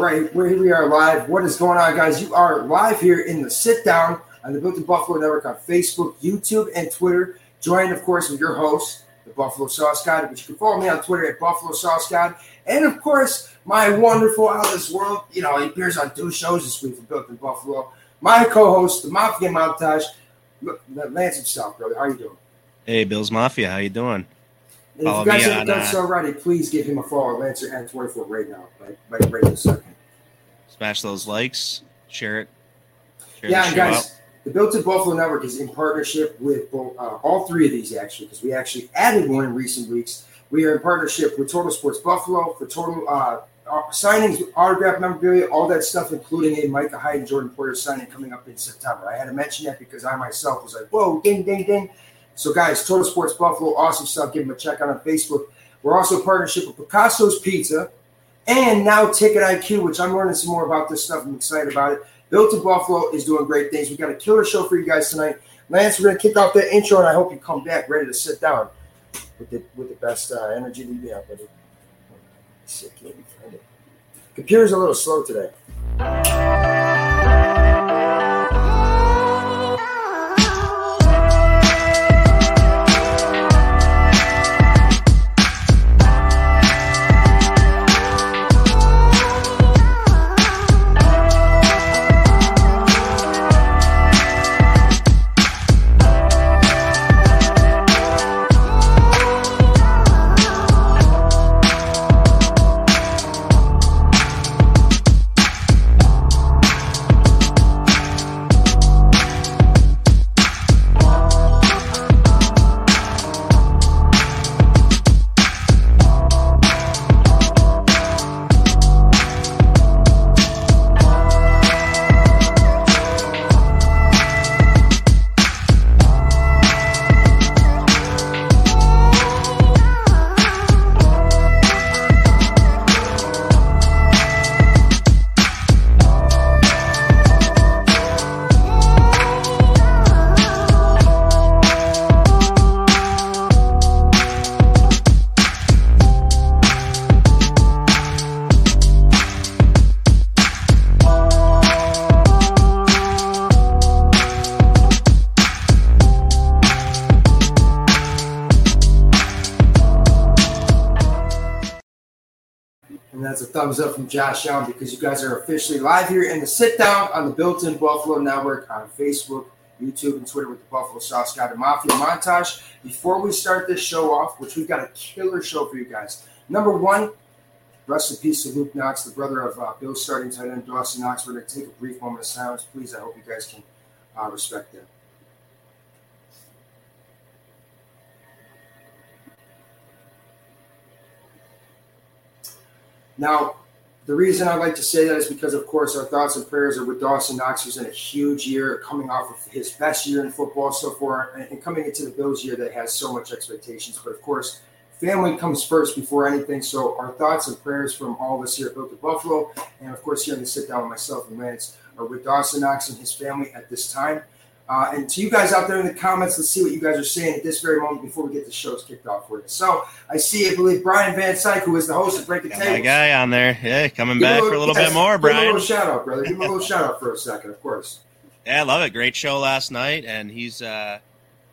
All right, we're here we are live. What is going on, guys? You are live here in the sit down on the Built in Buffalo Network on Facebook, YouTube, and Twitter. Joined, of course, with your host, the Buffalo Sauce God, which you can follow me on Twitter at Buffalo Sauce God. And of course, my wonderful out of this world, you know, he appears on two shows this week for Built in Buffalo. My co-host, the Mafia Montage, Look, Lance himself, brother. How you doing? Hey, Bills Mafia, how you doing? And if Follow you guys haven't done so already, please give him a follow, Lancer and 24 right now, like, like right this second. Smash those likes, share it. Share Yeah, and guys, out. the Built to Buffalo Network is in partnership with both, uh, all three of these actually, because we actually added one in recent weeks. We are in partnership with Total Sports Buffalo for total uh, signings, autograph memorabilia, all that stuff, including a Micah Hyde and Jordan Poyer signing coming up in September. I had to mention that because I myself was like, whoa, ding, ding, ding. So, guys, Total Sports Buffalo, awesome stuff. Give them a check out on Facebook. We're also in partnership with Picasso's Pizza and now Ticket IQ, which I'm learning some more about this stuff. I'm excited about it. Built to Buffalo is doing great things. We got a killer show for you guys tonight. Lance, we're gonna kick off that intro, and I hope you come back ready to sit down with the with the best uh, energy that you have, buddy. Sick. Computer's a little slow today. Thumbs up from Josh Young because you guys are officially live here in the sit down on the Built in Buffalo Network on Facebook, YouTube, and Twitter with the Buffalo Sauce God and Mafia Montage. Before we start this show off, which we've got a killer show for you guys. Number one, rest in peace to Luke Knox, the brother of uh, Bill's starting tight end Dawson Knox. We're going to take a brief moment of silence. Please, I hope you guys can uh, respect that. Now, the reason I like to say that is because, of course, our thoughts and prayers are with Dawson Knox, who's in a huge year, coming off of his best year in football so far, and coming into the Bills year that has so much expectations. But of course, family comes first before anything. So our thoughts and prayers from all of us here at Built to Buffalo, and of course, here in the sit down with myself and Lance, are with Dawson Knox and his family at this time. Uh, and to you guys out there in the comments, let's see what you guys are saying at this very moment before we get the shows kicked off for you. So I see, I believe Brian Van Syke, who is the host of Breaking Tables. my guy on there. Yeah, coming Give back for a little yes, bit more, Give him a Brian. little shout out, brother. Give him a little shout out for a second, of course. Yeah, I love it. Great show last night, and he's uh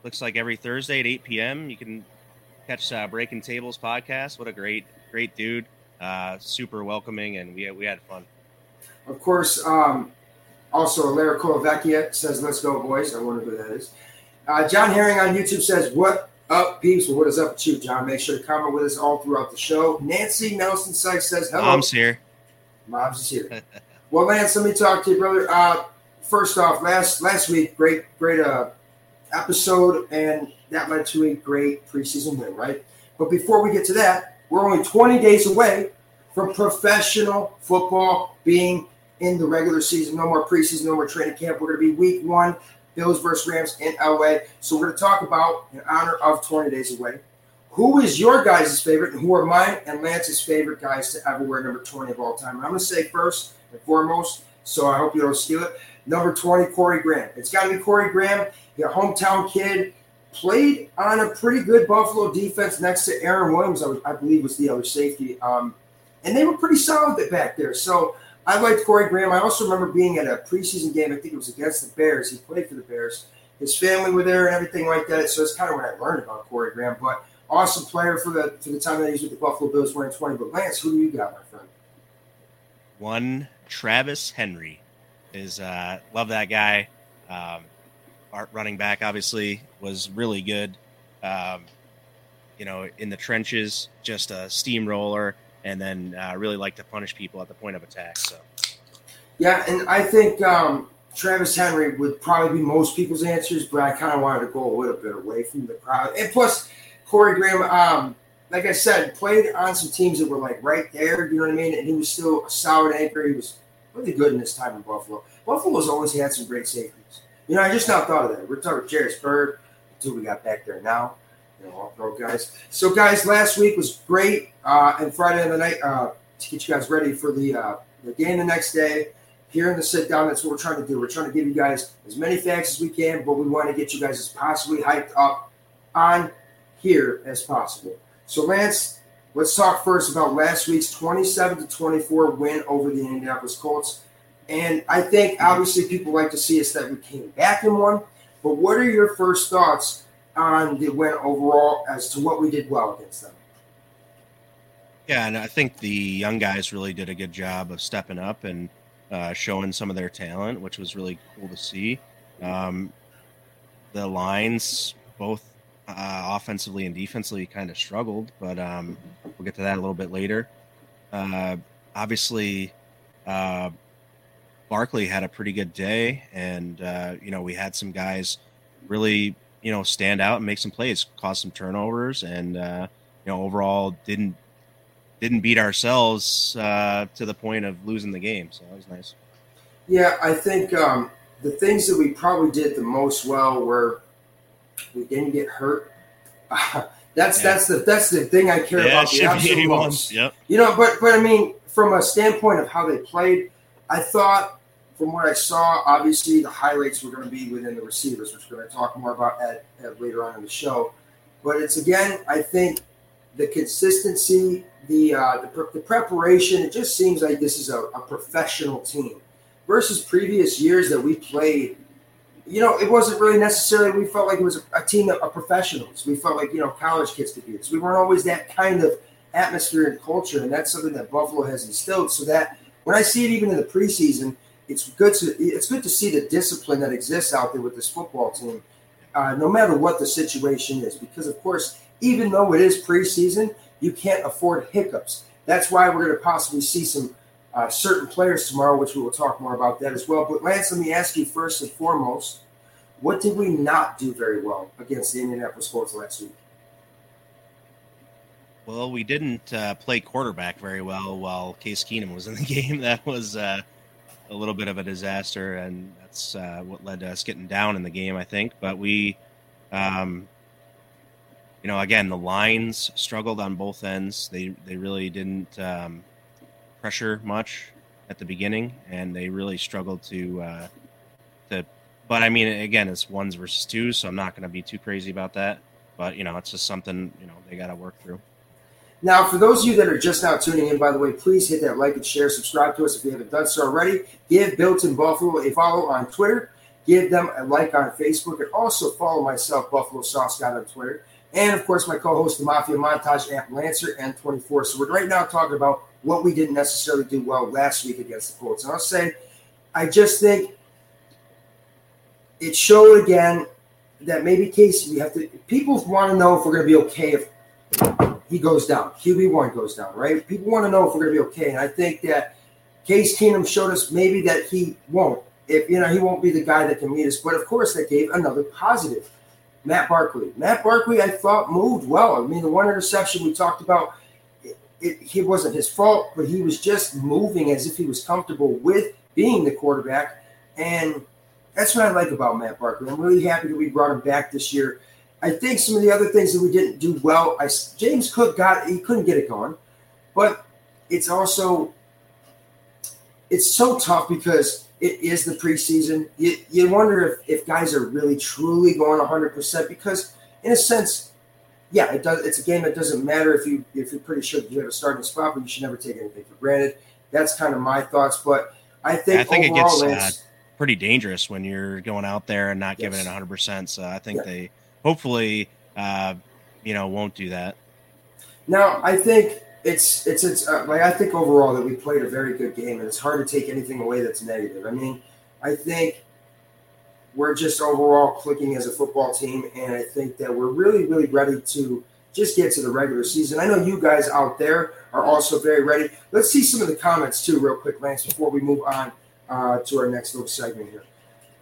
looks like every Thursday at 8 p.m. You can catch uh, Breaking Tables podcast. What a great, great dude. Uh, super welcoming, and we we had fun. Of course, um, also Lara Colavecchia says, "Let's go, boys." I wonder who that is. Uh, John Herring on YouTube says, "What up, peeps? Well, what is up with you, John? Make sure to comment with us all throughout the show." Nancy Nelson Sykes says, "Hello." Mom's here. Mom's is here. well, Lance, let me talk to you, brother. Uh, first off, last last week, great great uh, episode, and that led to a great preseason win, right? But before we get to that, we're only 20 days away from professional football being in the regular season. No more preseason, no more training camp. We're going to be week one, Bills versus Rams in LA. So we're going to talk about, in honor of 20 days away, who is your guys' favorite and who are mine and Lance's favorite guys to ever wear number 20 of all time? And I'm going to say first and foremost, so I hope you don't steal it, number 20, Corey Graham. It's got to be Corey Graham, your hometown kid. Played on a pretty good Buffalo defense next to Aaron Williams, I, was- I believe was the other safety. Um, and they were pretty solid back there. So I liked Corey Graham. I also remember being at a preseason game. I think it was against the Bears. He played for the Bears. His family were there and everything like that. So that's kind of when I learned about Corey Graham. But awesome player for the for the time that he's with the Buffalo Bills wearing 20. But Lance, who do you got, my friend? One Travis Henry is uh, love that guy. Um, our running back obviously was really good. Um, you know, in the trenches, just a steamroller, and then uh, really like to punish people at the point of attack. So, yeah, and I think um, Travis Henry would probably be most people's answers, but I kind of wanted to go a little bit away from the crowd. And plus, Corey Graham, um, like I said, played on some teams that were like right there. You know what I mean? And he was still a solid anchor. He was really good in his time in Buffalo. Buffalo's always had some great safeties. You know, I just now thought of that. We're talking Jairus Byrd, who we got back there now. You know, guys. So, guys, last week was great, uh, and Friday of the night uh, to get you guys ready for the uh, the game the next day. Here in the sit down, that's what we're trying to do. We're trying to give you guys as many facts as we can, but we want to get you guys as possibly hyped up on here as possible. So, Lance, let's talk first about last week's 27 to 24 win over the Indianapolis Colts. And I think obviously people like to see us that we came back and won. But what are your first thoughts on the win overall as to what we did well against them? Yeah, and I think the young guys really did a good job of stepping up and uh, showing some of their talent, which was really cool to see. Um, the lines, both uh, offensively and defensively, kind of struggled, but um, we'll get to that a little bit later. Uh, obviously, uh, Barkley had a pretty good day, and uh, you know we had some guys really you know stand out and make some plays, cause some turnovers, and uh, you know overall didn't didn't beat ourselves uh, to the point of losing the game. So that was nice. Yeah, I think um, the things that we probably did the most well were we didn't get hurt. that's yeah. that's the that's the thing I care yeah, about the absolute most. Yep. You know, but but I mean, from a standpoint of how they played, I thought from what I saw, obviously the highlights were going to be within the receivers, which we're going to talk more about at, at later on in the show. But it's again, I think the consistency, the uh, the, the, preparation. It just seems like this is a, a, professional team versus previous years that we played. You know, it wasn't really necessarily. We felt like it was a, a team of, of, professionals. We felt like you know college kids could be this. We weren't always that kind of atmosphere and culture, and that's something that Buffalo has instilled. So that when I see it even in the preseason it's good to it's good to see the discipline that exists out there with this football team, uh, no matter what the situation is. Because of course, even though it is preseason, you can't afford hiccups. That's why we're going to possibly see some uh, certain players tomorrow, which we will talk more about that as well. But Lance, let me ask you first and foremost, what did we not do very well against the Indianapolis Colts last week? Well, we didn't uh, play quarterback very well while Case Keenum was in the game. That was uh, a little bit of a disaster, and that's uh, what led to us getting down in the game, I think. But we, um, you know, again, the lines struggled on both ends. They they really didn't um, pressure much at the beginning, and they really struggled to uh, to. But I mean, again, it's ones versus twos, so I'm not going to be too crazy about that. But you know, it's just something you know they got to work through. Now, for those of you that are just now tuning in, by the way, please hit that like and share, subscribe to us if you haven't done so already. Give Built in Buffalo a follow on Twitter. Give them a like on Facebook, and also follow myself, Buffalo Sauce Guy, on Twitter. And of course, my co-host, the Mafia Montage at Lancer and 24. So we're right now talking about what we didn't necessarily do well last week against the Colts. And I'll say, I just think it showed again that maybe Casey, we have to. People want to know if we're going to be okay if he goes down. QB one goes down, right? People want to know if we're going to be okay, and I think that Case Keenum showed us maybe that he won't. If you know, he won't be the guy that can lead us. But of course, that gave another positive. Matt Barkley. Matt Barkley, I thought moved well. I mean, the one interception we talked about, it, it, it wasn't his fault, but he was just moving as if he was comfortable with being the quarterback, and that's what I like about Matt Barkley. I'm really happy that we brought him back this year. I think some of the other things that we didn't do well, I, James Cook got he couldn't get it going, but it's also it's so tough because it is the preseason. You, you wonder if, if guys are really truly going 100 percent because in a sense, yeah, it does. It's a game that doesn't matter if you if you're pretty sure that you have a starting spot, but you should never take anything for granted. That's kind of my thoughts. But I think, I think overall, it gets uh, pretty dangerous when you're going out there and not giving Yes. it 100. percent So I think Yeah. they hopefully, uh, you know, won't do that. Now, I think it's it's it's uh, like I think overall that we played a very good game, and it's hard to take anything away that's negative. I mean, I think we're just overall clicking as a football team, and I think that we're really really ready to just get to the regular season. I know you guys out there are also very ready. Let's see some of the comments too, real quick, Lance, before we move on uh, to our next little segment here.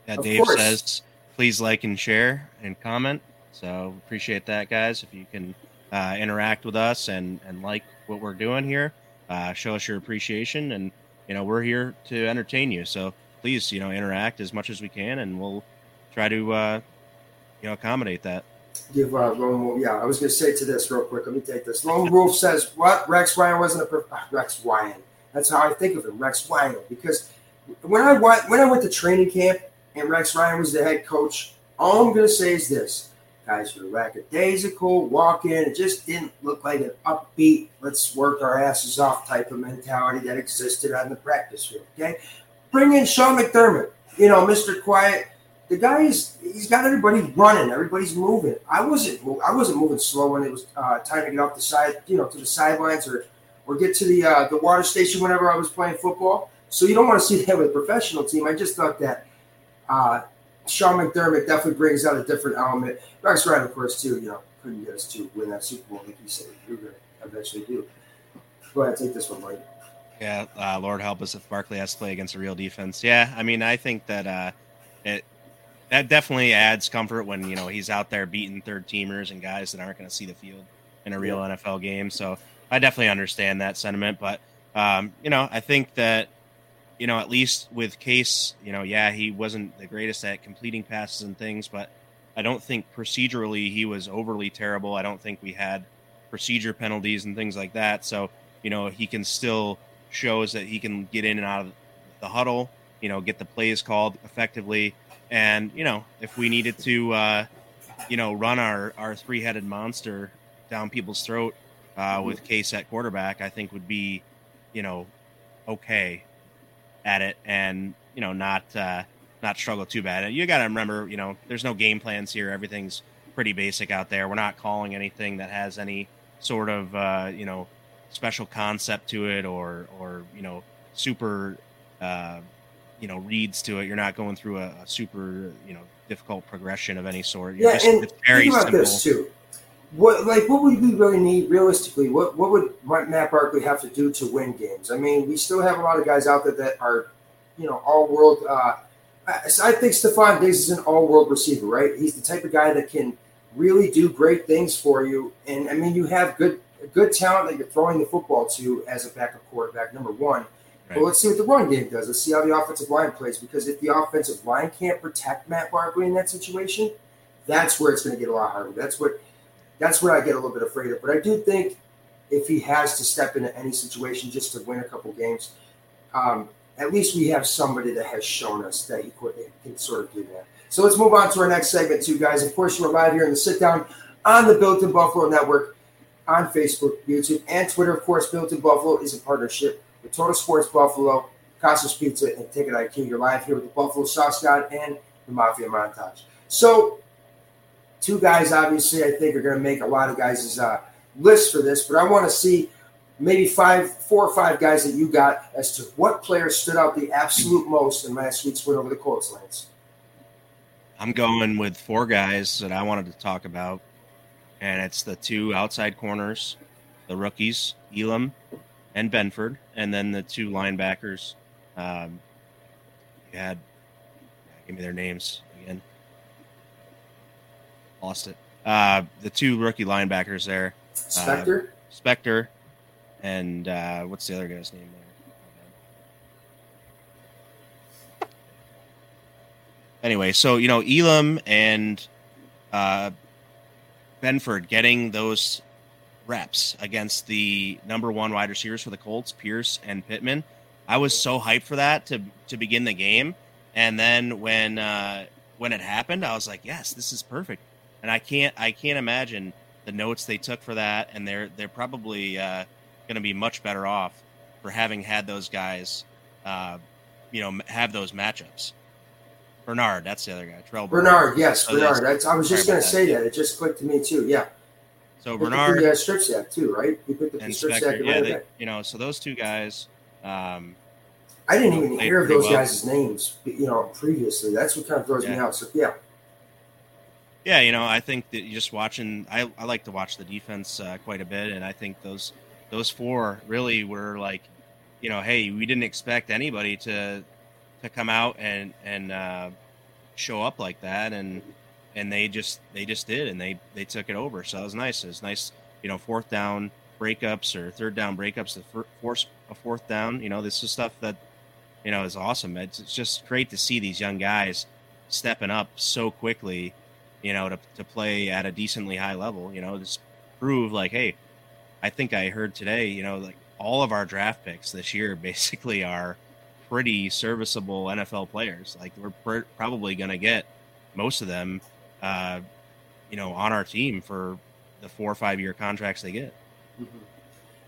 Yeah, Of Dave course. says, please like and share and comment. So appreciate that, guys. If you can uh, interact with us and and like what we're doing here, uh, show us your appreciation, and you know we're here to entertain you. So please, you know, interact as much as we can, and we'll try to uh, you know accommodate that. give uh, Lone Wolf. Yeah, I was going to say to this real quick. Let me take this. Lone Wolf says, "What Rex Ryan wasn't a ah, Rex Ryan." That's how I think of him, Rex Ryan. Because when I went when I went to training camp and Rex Ryan was the head coach, all I'm going to say is this: guys were lackadaisical, walk in. It just didn't look like an upbeat, let's work our asses off type of mentality that existed on the practice field. Okay, bring in Sean McDermott. You know, Mr. Quiet the guy is he's got everybody running, everybody's moving. I wasn't I wasn't moving slow when it was uh, time to get off the side, you know, to the sidelines or or get to the uh, the water station whenever I was playing football. So you don't want to see that with a professional team. I just thought that uh, Sean McDermott definitely brings out a different element. Rex Ryan, of course, too. You know, couldn't get us to win that Super Bowl like he said we were going to eventually do. Go ahead, take this one, Mike. Yeah, uh, Lord help us if Barkley has to play against a real defense. Yeah, I mean, I think that uh, it that definitely adds comfort when you know he's out there beating third teamers and guys that aren't going to see the field in a real NFL game. So I definitely understand that sentiment, but um, you know, I think that you know at least with Case, you know, yeah, he wasn't the greatest at completing passes and things, but I don't think procedurally he was overly terrible. I don't think we had procedure penalties and things like that. So you know, he can still shows that he can get in and out of the huddle, you know, get the plays called effectively. And, you know, if we needed to, uh, you know, run our, our three headed monster down people's throat uh, with Case at quarterback, I think would be, you know, okay at it and, you know, not, uh, not struggle too bad. You got to remember, you know, there's no game plans here. Everything's pretty basic out there. We're not calling anything that has any sort of, uh, you know, special concept to it or or you know super uh, you know reads to it. You're not going through a, a super you know difficult progression of any sort. You're Yeah, just, and it's very think about simple. this too. What like what would we really need realistically? What what would Matt Barkley have to do to win games? I mean, we still have a lot of guys out there that are, you know, all world. Uh, I, I think Stefon Diggs is an all world receiver, right? He's the type of guy that can really do great things for you. And I mean, you have good good talent that you're throwing the football to as a backup quarterback. Number one. Right. Well, let's see what the run game does. Let's see how the offensive line plays. Because if the offensive line can't protect Matt Barkley in that situation, that's where it's going to get a lot harder. That's what that's where I get a little bit afraid of. But I do think if he has to step into any situation just to win a couple games, um, at least we have somebody that has shown us that he can sort of do that. So let's move on to our next segment, too, guys. Of course, you're live here in the sit down on the Built in Buffalo Network on Facebook, YouTube, and Twitter. Of course, Built in Buffalo is a partnership with Total Sports Buffalo, Casas Pizza, and Ticket IQ. You're live here with the Buffalo Sauce God and the Mafia Montage. So, two guys, obviously, I think are going to make a lot of guys' uh, lists for this, but I want to see maybe five, four or five guys that you got as to what players stood out the absolute most in last week's win over the Colts, Lance. I'm going with four guys that I wanted to talk about, and it's the two outside corners, the rookies, Elam and Benford, and then the two linebackers. Um, you had, give me their names. Lost it. Uh, the two rookie linebackers there, Spector? Spector, and uh, what's the other guy's name there? Anyway, so you know Elam and uh, Benford getting those reps against the number one wide receivers for the Colts, Pierce and Pittman. I was so hyped for that to to begin the game, and then when uh, when it happened, I was like, yes, this is perfect. And I can't I can't imagine the notes they took for that, and they're they're probably uh, going to be much better off for having had those guys, uh, you know, have those matchups. Bernard, that's the other guy. Terrel Bernard, Bernard yes, so Bernard. That's, I was just going to say that. It just clicked to me too. Yeah. So Bernard, the, uh, strip sack too, right? He picked up the strip sack. Yeah, they, you know, so those two guys. Um, I didn't even hear of those well. guys' names, you know, previously. That's what kind of throws yeah. me out. So yeah. Yeah, you know, I think that just watching, I, I like to watch the defense uh, quite a bit, and I think those those four really were like, you know, hey, we didn't expect anybody to to come out and and uh, show up like that, and and they just they just did, and they they took it over. So it was nice. It was nice, you know, fourth down breakups or third down breakups to force a fourth down. You know, this is stuff that you know is awesome. It's, it's just great to see these young guys stepping up so quickly you know, to, to play at a decently high level, you know, just prove like, hey, I think I heard today, you know, like all of our draft picks this year basically are pretty serviceable NFL players. Like we're pr- probably going to get most of them, uh, you know, on our team for the four or five year contracts they get. Mm-hmm.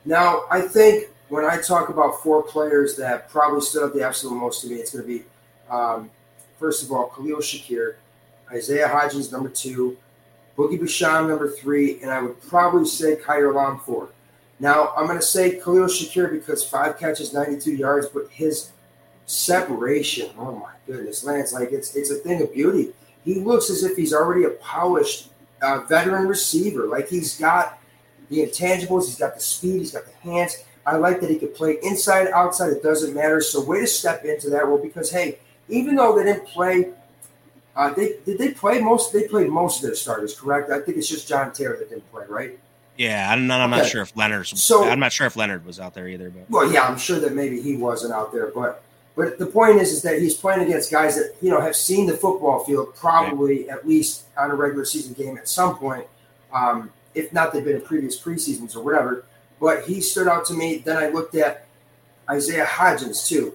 Now, I think when I talk about four players that probably stood out the absolute most to me, it's going to be, um, first of all, Khalil Shakir. Isaiah Hodgins, number two, Boogie Basham, number three, and I would probably say Kaiir Elam, four. Now, I'm going to say Khalil Shakir because five catches, 92 yards, but his separation, oh my goodness, Lance, like it's it's a thing of beauty. He looks as if he's already a polished uh, veteran receiver. Like he's got the intangibles, he's got the speed, he's got the hands. I like that he could play inside, outside, it doesn't matter. So, way to step into that role because, hey, even though they didn't play uh, they did they play most? They played most of their starters, correct? I think it's just John Taylor that didn't play, right? Yeah, I'm not. I'm okay. not sure if Leonard. So I'm not sure if Leonard was out there either. But well, yeah, I'm sure that maybe he wasn't out there. But but the point is, is that he's playing against guys that you know have seen the football field probably right. at least on a regular season game at some point, um, if not they've been in previous preseasons or whatever. But he stood out to me. Then I looked at Isaiah Hodgins too.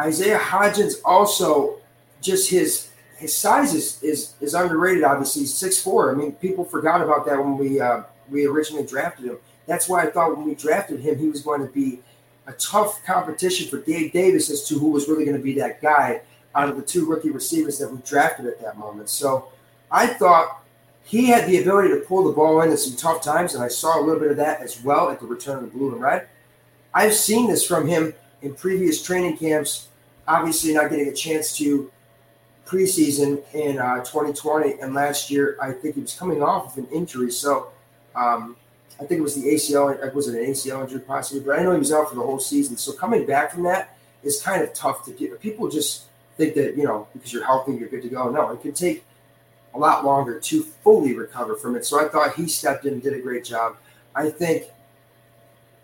Isaiah Hodgins also just his his size is, is is underrated. Obviously, six four. I mean, people forgot about that when we uh, we originally drafted him. That's why I thought when we drafted him, he was going to be a tough competition for Gabe Davis as to who was really going to be that guy out of the two rookie receivers that we drafted at that moment. So I thought he had the ability to pull the ball in at some tough times, and I saw a little bit of that as well at the return of the blue and red. I've seen this from him in previous training camps. Obviously, not getting a chance to preseason in uh, 2020, and last year I think he was coming off of an injury. So um, I think it was the ACL. It was an ACL injury possibly, but I know he was out for the whole season. So coming back from that is kind of tough to get. People just think that you know because you're healthy, you're good to go. No, it can take a lot longer to fully recover from it. So I thought he stepped in and did a great job. I think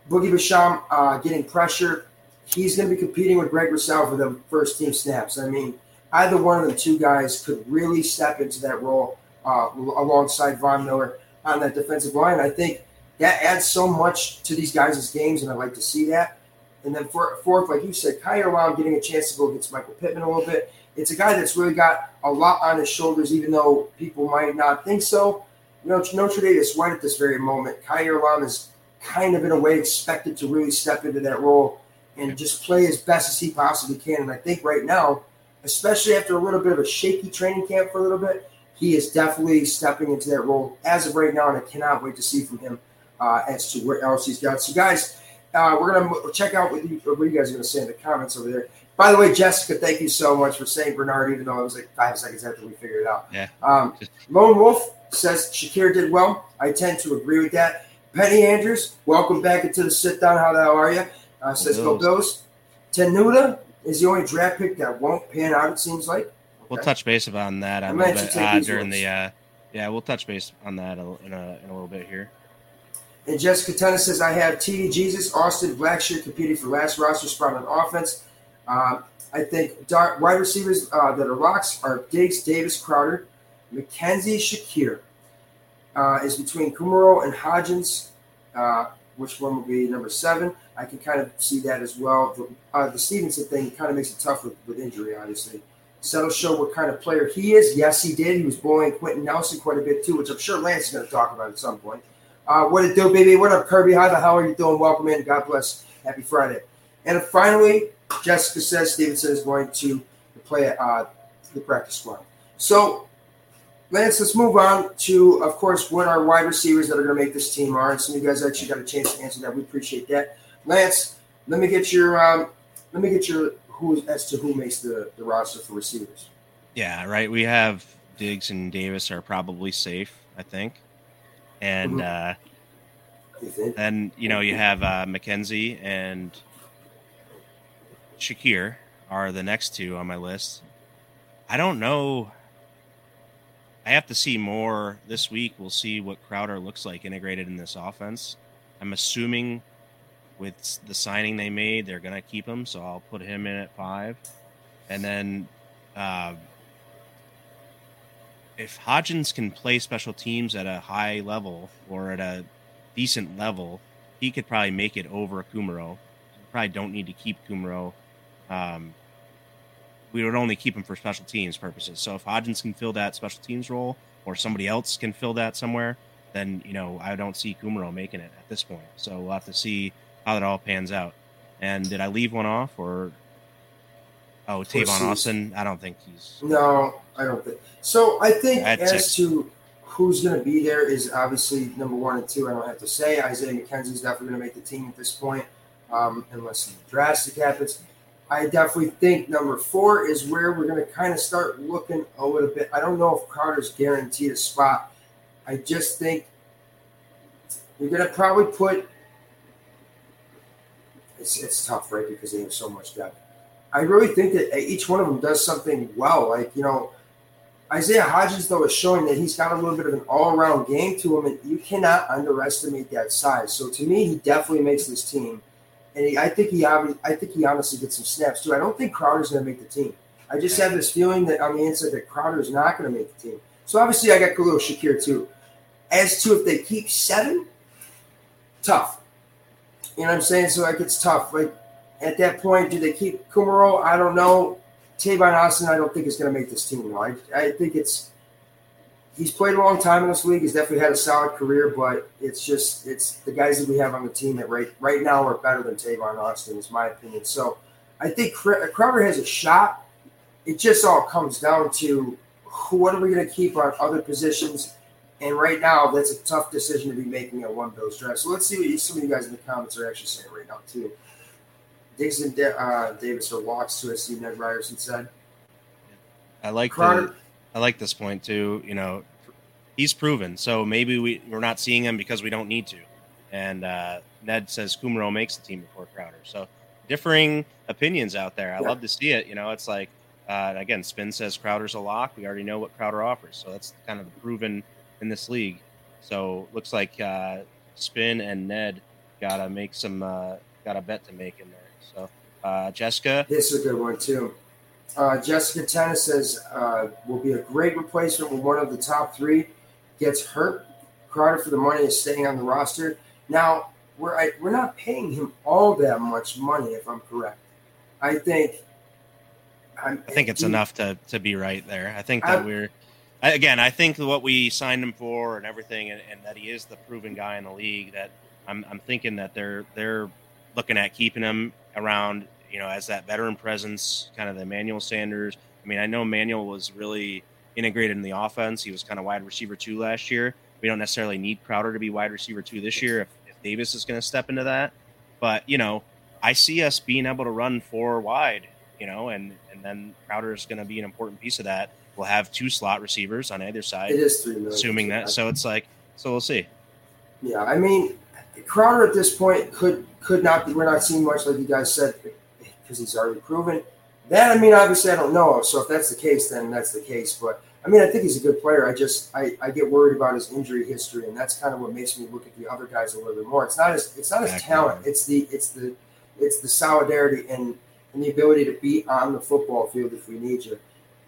Boogie Basham uh, getting pressure. He's going to be competing with Greg Rousseau for the first team snaps. I mean, either one of the two guys could really step into that role uh, alongside Von Miller on that defensive line. I think that adds so much to these guys' games, and I like to see that. And then for, fourth, like you said, Kaiir Elam getting a chance to go against Michael Pittman a little bit. It's a guy that's really got a lot on his shoulders, even though people might not think so. You know, Notre Dame is right at this very moment. Kaiir Elam is kind of, in a way, expected to really step into that role and just play as best as he possibly can. And I think right now, especially after a little bit of a shaky training camp for a little bit. He is definitely stepping into that role as of right now, and I cannot wait to see from him uh, as to what else he's got. So, guys, uh, we're gonna check out what you, what you guys are gonna say in the comments over there. By the way, Jessica, thank you so much for saying Bernard, even though it was like five seconds after we figured it out. Yeah. Um, Lone Wolf says Shakir did well. I tend to agree with that. Penny Andrews, welcome back into the sit down. How the hell are you? Uh, says Go Bills. Tenuta is the only draft pick that won't pan out. It seems like. Okay. We'll touch base on that a little bit uh, during the. Uh, yeah, we'll touch base on that in a, in a little bit here. And Jessica Tennis says, I have TD Jesus, Austin Blackshear competing for last roster spot on offense. Uh, I think dark, wide receivers uh, that are rocks are Diggs, Davis, Crowder, McKenzie, Shakir. Uh, is between Kumerow and Hodgins. Which one will be number seven? I can kind of see that as well. The, uh, the Stevenson thing kind of makes it tough with, with injury, obviously. Settle show what kind of player he is. Yes, he did. He was bullying Quenton Nelson quite a bit too, which I'm sure Lance is going to talk about at some point. Uh, what it do, baby? What up, Kirby? How the hell are you doing? Welcome in. God bless. Happy Friday. And finally, Jessica says Stevenson is going to play uh, the practice squad. So, Lance, let's move on to, of course, what our wide receivers that are going to make this team are. And some of you guys actually got a chance to answer that. We appreciate that. Lance, let me get your um, let me get your who as to who makes the, the roster for receivers. Yeah, right. We have Diggs and Davis are probably safe, I think, and mm-hmm. uh, you then you know you have uh, McKenzie and Shakir are the next two on my list. I don't know. I have to see more this week. We'll see what Crowder looks like integrated in this offense. I'm assuming with the signing they made, they're going to keep him, so I'll put him in at five. And then uh, if Hodgins can play special teams at a high level or at a decent level, he could probably make it over Kumerow. Probably don't need to keep Kumerow. Um, we would only keep him for special teams purposes. So if Hodgins can fill that special teams role, or somebody else can fill that somewhere, then you know I don't see Kumerow making it at this point. So we'll have to see how that all pans out. And did I leave one off or? Oh, Tavon Austin. I don't think he's. No, I don't think. So I think as six. to who's going to be there is obviously number one and two. I don't have to say. Isaiah McKenzie's definitely going to make the team at this point, um, unless something drastic happens. I definitely think number four is where we're going to kind of start looking a little bit. I don't know if Carter's guaranteed a spot. I just think you're going to probably put. It's, it's tough, right? Because they have so much depth. I really think that each one of them does something well. Like, you know, Isaiah Hodges, though, is showing that he's got a little bit of an all around game to him, and you cannot underestimate that size. So to me, he definitely makes this team. And he, I think he obviously, I think he honestly gets some snaps too. I don't think Crowder's going to make the team. I just have this feeling that on the inside that Crowder is not going to make the team. So obviously, I got Khalil Shakir too. As to if they keep seven, tough. You know what I'm saying? So like it's tough. Like at that point, do they keep Kumerow? I don't know. Tavon Austin, I don't think is going to make this team. I, I think it's he's played a long time in this league. He's definitely had a solid career, but it's just it's the guys that we have on the team that right right now are better than Tavon Austin, is my opinion. So I think Crowder has a shot. It just all comes down to what are we going to keep on other positions. And right now, that's a tough decision to be making at one Bills draft. So let's see what some of you guys in the comments are actually saying right now, too. Dixon uh, Davis or locks to see Ned Ryerson said. I like the, I like this point too. You know, he's proven. So maybe we we're not seeing him because we don't need to. And uh, Ned says Kumerow makes the team before Crowder. So differing opinions out there. I yeah. love to see it. You know, it's like uh, again, Spin says Crowder's a lock. We already know what Crowder offers, so that's kind of proven in this league. So looks like uh, Spin and Ned gotta make some uh, got a bet to make in there. So uh, Jessica. This is a good one, too. Uh, Jessica Tennis says uh, will be a great replacement when one of the top three gets hurt. Crowder for the money is staying on the roster. Now we're I, we're not paying him all that much money, if I'm correct. I think. I'm, i think it's he, enough to to be right there. I think that I'm, we're again. I think what we signed him for and everything, and, and, that he is the proven guy in the league. That I'm I'm thinking that they're they're looking at keeping him around, you know, as that veteran presence, kind of the Emmanuel Sanders. I mean, I know Emmanuel was really integrated in the offense. He was kind of wide receiver two last year. We don't necessarily need Crowder to be wide receiver two this year if, if Davis is going to step into that. But, you know, I see us being able to run four wide, you know, and, and then Crowder is going to be an important piece of that. We'll have two slot receivers on either side. It is three million. Assuming that. So it's like, so we'll see. Yeah. I mean, Crowder at this point could could not be. We're not seeing much, like you guys said, because he's already proven. That I mean, obviously, I don't know. So if that's the case, then that's the case. But I mean, I think he's a good player. I just I, I get worried about his injury history, and that's kind of what makes me look at the other guys a little bit more. It's not his it's not his talent. It's the it's the it's the solidarity and, and the ability to be on the football field if we need you.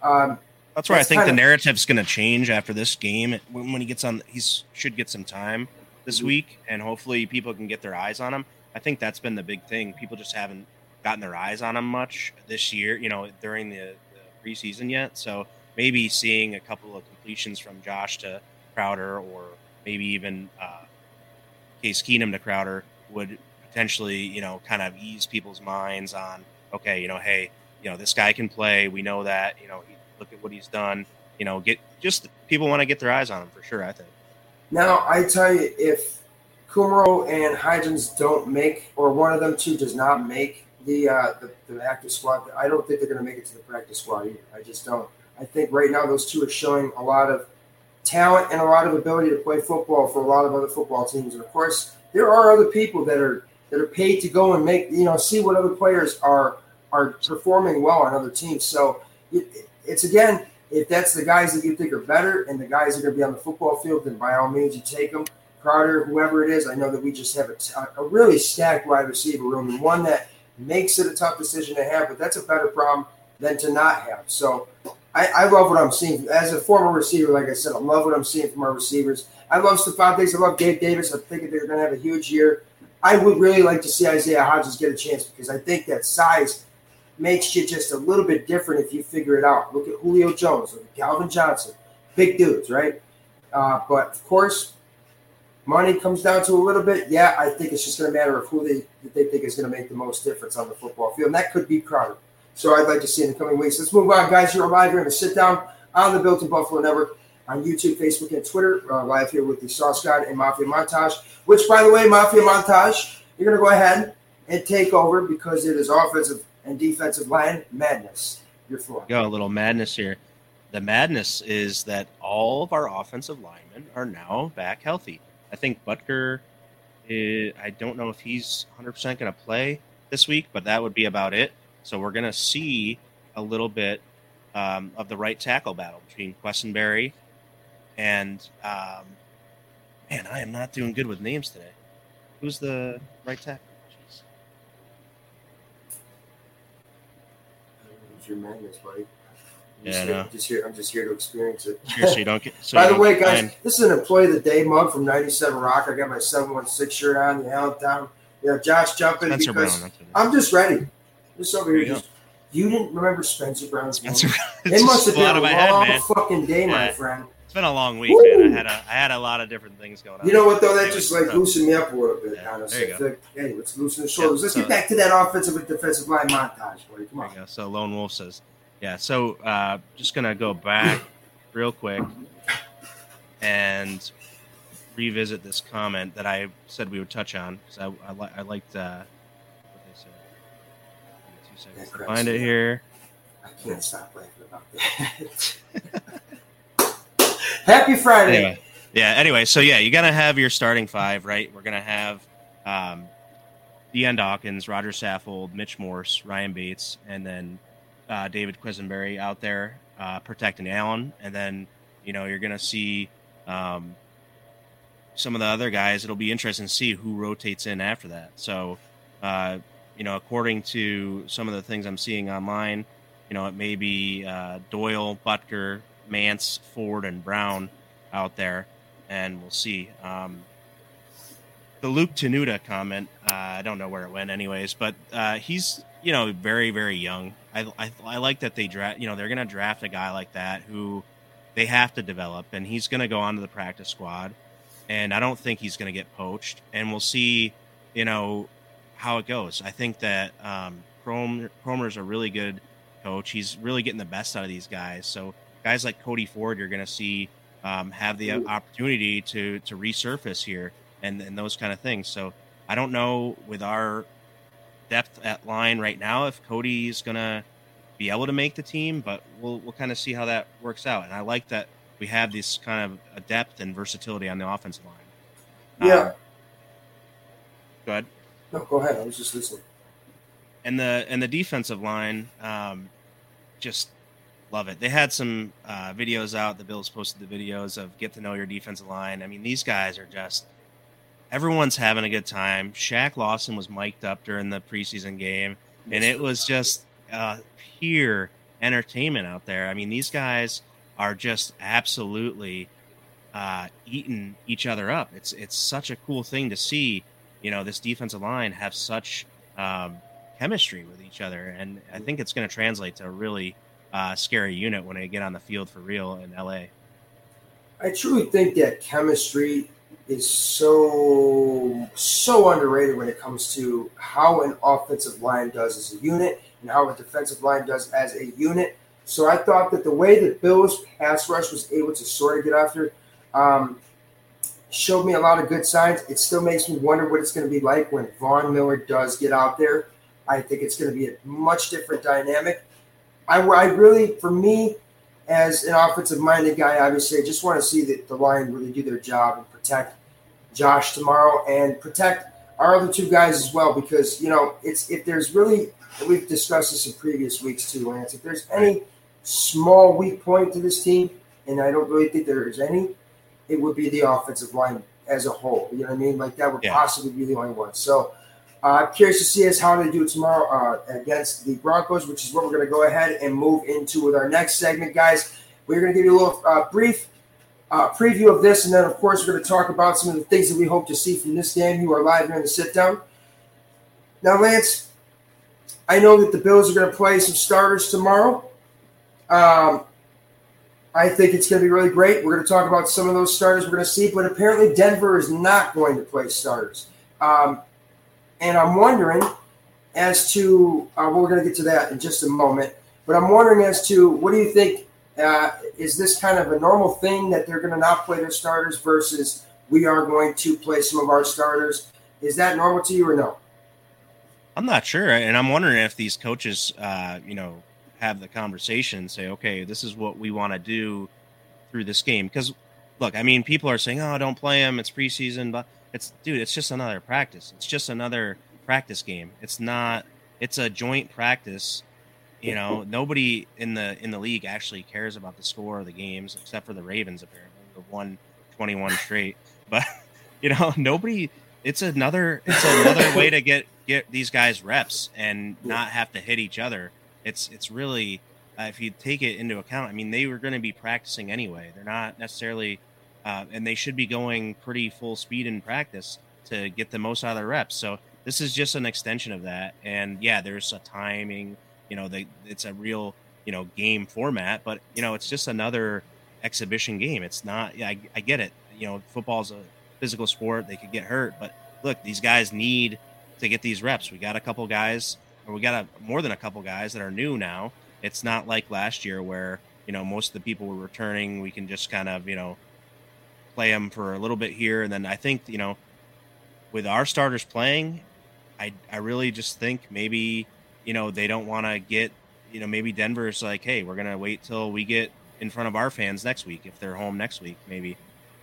Um, that's where I think the narrative's going to change after this game. When, when he gets on, he should get some time this mm-hmm. week, and hopefully people can get their eyes on him. I think that's been the big thing. People just haven't gotten their eyes on him much this year, you know, during the, the preseason yet. So maybe seeing a couple of completions from Josh to Crowder, or maybe even uh, Case Keenum to Crowder would potentially, you know, kind of ease people's minds on, okay, you know, hey, you know, this guy can play. We know that, you know, look at what he's done. You know, get just people want to get their eyes on him for sure. I think. Now I tell you, if Kumerow and Hodgins don't make, or one of them two does not make the uh, the, the active squad, I don't think they're going to make it to the practice squad either. I just don't. I think right now those two are showing a lot of talent and a lot of ability to play football for a lot of other football teams. And of course, there are other people that are that are paid to go and make you know see what other players are are performing well on other teams. So it, it's again, if that's the guys that you think are better and the guys that are going to be on the football field, then by all means you take them. Carter, whoever it is, I know that we just have a, a really stacked wide receiver room and one that makes it a tough decision to have, but that's a better problem than to not have. So I, I, love what I'm seeing. As a former receiver, like I said, I love what I'm seeing from our receivers. I love Stefon Diggs. I love Gabe Davis. I think they're going to have a huge year. I would really like to see Isaiah Hodges get a chance because I think that size makes you just a little bit different if you figure it out. Look at Julio Jones, look at Calvin Johnson, big dudes, right? Uh, but of course, money comes down to a little bit. Yeah, I think it's just going to matter of who they they think is going to make the most difference on the football field, and that could be Crowder. So I'd like to see in the coming weeks. Let's move on, guys. You're live. You're going to sit down on the Built in Buffalo Network on YouTube, Facebook, and Twitter. Uh, live here with the Sauce God and Mafia Montage. Which, by the way, Mafia Montage, you're going to go ahead and take over because it is offensive and defensive line madness. Your floor. Go a little madness here. The madness is that all of our offensive linemen are now back healthy. I think Boettger, is, I don't know if he's 100% going to play this week, but that would be about it. So we're going to see a little bit um, of the right tackle battle between Quessenberry and um, man, I am not doing good with names today. Who's the right tackle? Jeez. Who's your madness, buddy. I'm yeah, here, just here. I'm just here to experience it. so you don't get. So By the way, guys, this is an employee of the day mug from '97 Rock. I got my 716 shirt on, the Allentown. You know, Josh jumping Spencer because Brown, I'm just ready. Just over here. Just, you didn't remember Spencer Brown's Spencer Brown. It must have been a long head, fucking day, yeah. my friend. It's been a long week, Woo! man. I had a I had a lot of different things going on. You know what though? That just like loosened me up a little bit. Yeah, honestly, like, hey, let's loosen the shoulders. let's so, get back to that offensive and defensive line montage, boy. Come on. So Lone Wolf says, yeah. So uh, just gonna go back real quick and revisit this comment that I said we would touch on because I, I, li- I liked uh, what they said. Two seconds to find it here. I can't stop laughing about that. Happy Friday. Anyway, yeah. Anyway, so yeah, you're gonna have your starting five, right? We're gonna have um, Dion Dawkins, Roger Saffold, Mitch Morse, Ryan Bates, and then uh, David Quessenberry out there uh, protecting Allen, and then you know you're gonna see um, some of the other guys. It'll be interesting to see who rotates in after that. So, uh, you know, according to some of the things I'm seeing online, you know, it may be uh, Doyle, Boettger, Mancz, Ford, and Brown out there, and we'll see. Um, the Luke Tenuta comment, uh, I don't know where it went, anyways, but uh, he's you know very very young. I, I, I like that they draft. You know they're going to draft a guy like that who they have to develop, and he's going to go onto the practice squad. And I don't think he's going to get poached. And we'll see, you know, how it goes. I think that um, Kromer is a really good coach. He's really getting the best out of these guys. So guys like Cody Ford, you're going to see um, have the opportunity to to resurface here and and those kind of things. So I don't know with our depth at line right now if Cody's going to be able to make the team, but we'll we'll kind of see how that works out. And I like that we have this kind of depth and versatility on the offensive line. Yeah. Um, go ahead. No, go ahead. I was just listening. And the and the defensive line, um, just love it. They had some uh, videos out. The Bills posted the videos of get to know your defensive line. I mean, these guys are just everyone's having a good time. Shaq Lawson was mic'd up during the preseason game, and it was just uh, pure entertainment out there. I mean, these guys are just absolutely uh, eating each other up. It's it's such a cool thing to see. You know, this defensive line have such um, chemistry with each other, and I think it's going to translate to a really uh, scary unit when they get on the field for real in LA. I truly think that chemistry is so so underrated when it comes to how an offensive line does as a unit and how a defensive line does as a unit. So I thought that the way that Bills pass rush was able to sort of get after um, showed me a lot of good signs. It still makes me wonder what it's going to be like when Von Miller does get out there. I think it's going to be a much different dynamic. I, I really, for me, as an offensive minded guy, obviously, I just want to see that the line really do their job protect Josh tomorrow and protect our other two guys as well. Because you know, it's if there's really we've discussed this in previous weeks too, Lance. If there's any small weak point to this team, and I don't really think there is any, it would be the offensive line as a whole. You know what I mean? Like that would yeah. possibly be the only one. So uh, I'm curious to see us how they do tomorrow uh, against the Broncos, which is what we're going to go ahead and move into with our next segment, guys. We're going to give you a little uh, brief uh, preview of this, and then, of course, we're going to talk about some of the things that we hope to see from this game. You are live here in the sit down. Now, Lance, I know that the Bills are going to play some starters tomorrow. Um, I think it's going to be really great. We're going to talk about some of those starters we're going to see, but apparently Denver is not going to play starters. Um, and I'm wondering as to, uh, we're going to get to that in just a moment, but I'm wondering as to what do you think? Uh, is this kind of a normal thing that they're going to not play their starters versus we are going to play some of our starters? Is that normal to you or no? I'm not sure. And I'm wondering if these coaches, uh, you know, have the conversation, say, okay, this is what we want to do through this game. Because, look, I mean, people are saying, oh, don't play them; It's preseason. But it's, dude, it's just another practice. It's just another practice game. It's not, it's a joint practice. You know, nobody in the in the league actually cares about the score of the games except for the Ravens, apparently, who won 21 straight. But, you know, nobody, it's another, it's another way to get, get these guys reps and not have to hit each other it's it's really uh, if you take it into account. I mean, they were going to be practicing anyway. They're not necessarily, uh, and they should be going pretty full speed in practice to get the most out of their reps. So this is just an extension of that. And yeah, there's a timing. You know, they, it's a real you know game format, but you know, it's just another exhibition game. It's not. Yeah, I, I get it. You know, football's a physical sport. They could get hurt, but look, these guys need to get these reps. We got a couple guys or we got a, more than a couple guys that are new now. It's not like last year where you know most of the people were returning. We can just kind of you know play them for a little bit here, and then I think you know with our starters playing, I I really just think maybe you know they don't want to get you know maybe Denver's like hey we're gonna wait till we get in front of our fans next week if they're home next week maybe,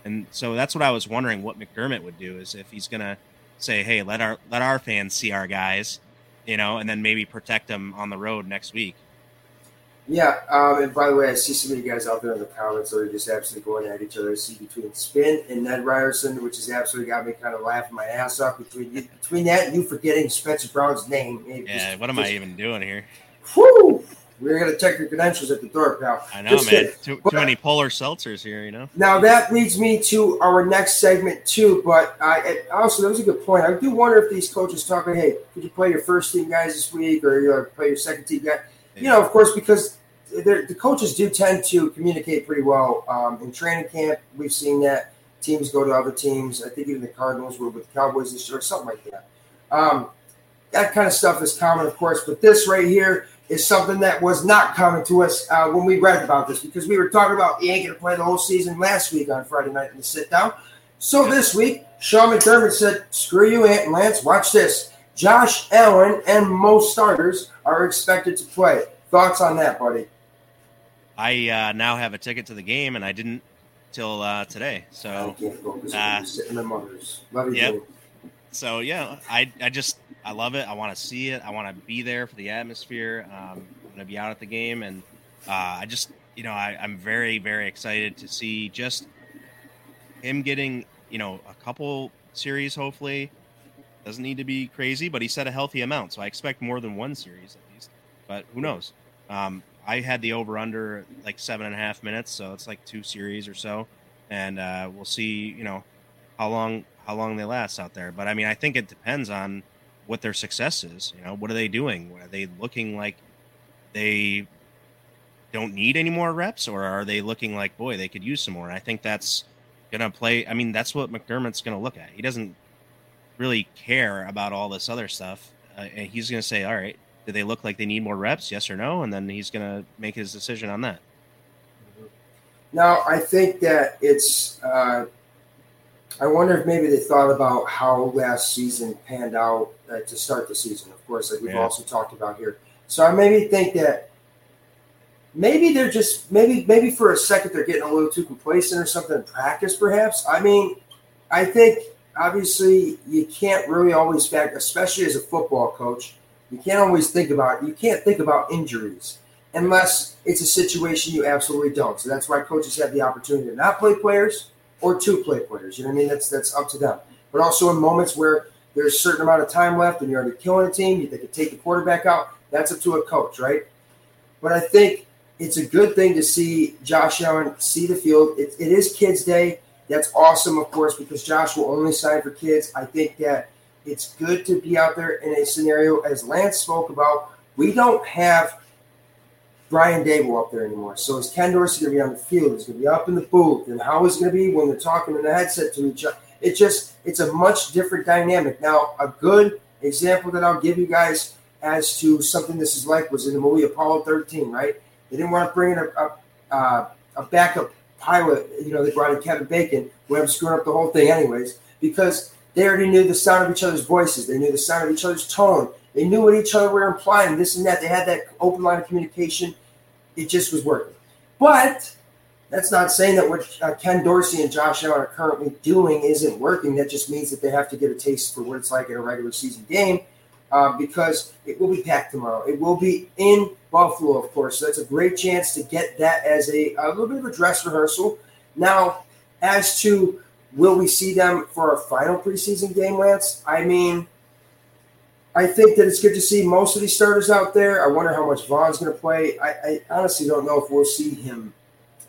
and so that's what I was wondering what McDermott would do is if he's gonna say hey let our let our fans see our guys you know, and then maybe protect them on the road next week. Yeah, um, and by the way, I see some of you guys out there in the comments that are just absolutely going at each other. I see between Spin and Ned Ryerson, which has absolutely got me kind of laughing my ass off. Between you, between that and you forgetting Spencer Brown's name. Yeah, just, what am just, I even doing here? Whew, we're gonna check your credentials at the door, pal. I know, Just man. Too, too, many polar seltzers here, you know. Now that leads me to our next segment too. But I also that was a good point. I do wonder if these coaches talking, hey, could you play your first team guys this week, or you know, play your second team guy? You know, of course, because the coaches do tend to communicate pretty well um, in training camp. We've seen that teams go to other teams. I think even the Cardinals were with the Cowboys this year, or something like that. Um, that kind of stuff is common, of course. But this right here is something that was not common to us uh, when we read about this because we were talking about he ain't going to play the whole season last week on Friday night in the sit down. So this week, Sean McDermott said, "Screw you, Ant and Lance. Watch this. Josh Allen and most starters are expected to play. Thoughts on that, buddy?" I uh, now have a ticket to the game, and I didn't till uh, today. So I can't focus. Uh, sitting in the. Love you. Yep. So yeah, I I just I love it. I want to see it. I want to be there for the atmosphere. Um, I'm going to be out at the game, and uh, I just, you know, I, I'm very, very excited to see just him getting, you know, a couple series. Hopefully, doesn't need to be crazy, but he said a healthy amount, so I expect more than one series at least. But who knows? Um, I had the over under like seven and a half minutes, so it's like two series or so, and uh, we'll see. You know, how long how long they last out there. But I mean, I think it depends on what their success is. You know, what are they doing? Are they looking like they don't need any more reps, or are they looking like, boy, they could use some more? And I think that's gonna play. I mean, that's what McDermott's gonna look at. He doesn't really care about all this other stuff. Uh, and he's gonna say, all right, do they look like they need more reps? Yes or no? And then he's gonna make his decision on that. Now, I think that it's. Uh, I wonder if maybe they thought about how last season panned out uh, to start the season. Of course, like we've yeah. also talked about here. So I maybe think that maybe they're just maybe maybe for a second they're getting a little too complacent or something in practice. Perhaps. I mean, I think obviously you can't really always fact, especially as a football coach, you can't always think about you can't think about injuries unless it's a situation you absolutely don't. So that's why coaches have the opportunity to not play players or to play players. You know what I mean? That's that's up to them. But also in moments where there's a certain amount of time left and you're already killing a team, you could take the quarterback out. That's up to a coach, right? But I think it's a good thing to see Josh Allen see the field. it, it is Kids Day. That's awesome, of course, because Josh will only sign for kids. I think that it's good to be out there in a scenario, as Lance spoke about. We don't have Brian Daboll up there anymore. So is Ken Dorsey going to be on the field? He's going to be up in the booth. And how is it going to be when they're talking in the headset to each other? It just, it's a much different dynamic. Now, a good example that I'll give you guys as to something this is like was in the movie Apollo 13, right? They didn't want to bring in a, a, a backup pilot. You know, they brought in Kevin Bacon, who ended up screwing up the whole thing anyways, because they already knew the sound of each other's voices. They knew the sound of each other's tone. They knew what each other were implying, this and that. They had that open line of communication. It just was working. But that's not saying that what uh, Ken Dorsey and Josh Allen are currently doing isn't working. That just means that they have to get a taste for what it's like in a regular season game uh, because it will be packed tomorrow. It will be in Buffalo, of course. So that's a great chance to get that as a, a little bit of a dress rehearsal. Now, as to will we see them for a final preseason game, Lance? I mean, I think that it's good to see most of these starters out there. I wonder how much Von's going to play. I, I, honestly don't know if we'll see him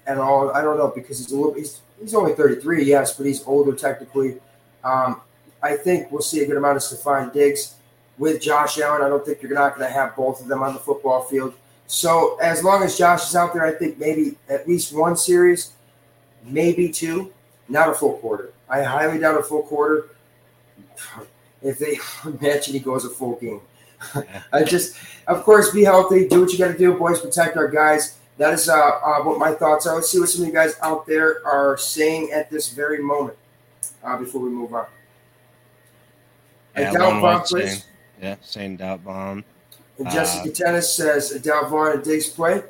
at all. I don't know because he's a little he's, he's only 33, yes, but he's older technically. Um, I think we'll see a good amount of Stefon Diggs with Josh Allen. I don't think you're not going to have both of them on the football field. So as long as Josh is out there, I think maybe at least one series, maybe two, not a full quarter. I highly doubt a full quarter if they imagine he goes a full game. I just, of course, be healthy. Do what you got to do, boys. Protect our guys. That is uh, uh, what my thoughts are. Let's see what some of you guys out there are saying at this very moment uh, before we move on. Yeah, doubt Von, please. Yeah, saying doubt bomb. And Jessica uh, Tennis says doubt Von and Diggs play.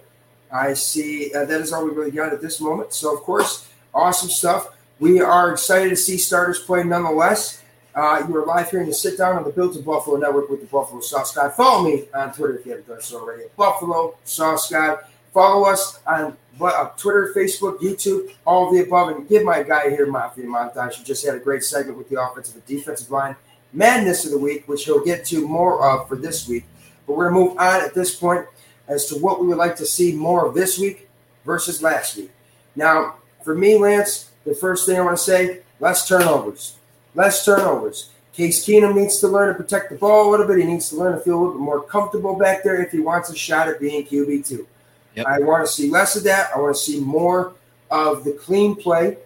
I see uh, that is all we really got at this moment. So, of course, awesome stuff. We are excited to see starters play nonetheless. Uh, you are live here in the sit down on the Built in Buffalo Network with the Buffalo Sauce Guy. Follow me on Twitter if you haven't done so already. Buffalo Sauce Guy. Follow us on uh, Twitter, Facebook, YouTube, all the above. And give my guy here, Mafia Montage, who just had a great segment with the offensive and defensive line madness of the week, which he'll get to more of for this week. But we're going to move on at this point as to what we would like to see more of this week versus last week. Now, for me, Lance, the first thing I want to say less turnovers less turnovers. Case Keenum needs to learn to protect the ball a little bit. He needs to learn to feel a little bit more comfortable back there if he wants a shot at being QB2. Yep. I want to see less of that. I want to see more of the clean play.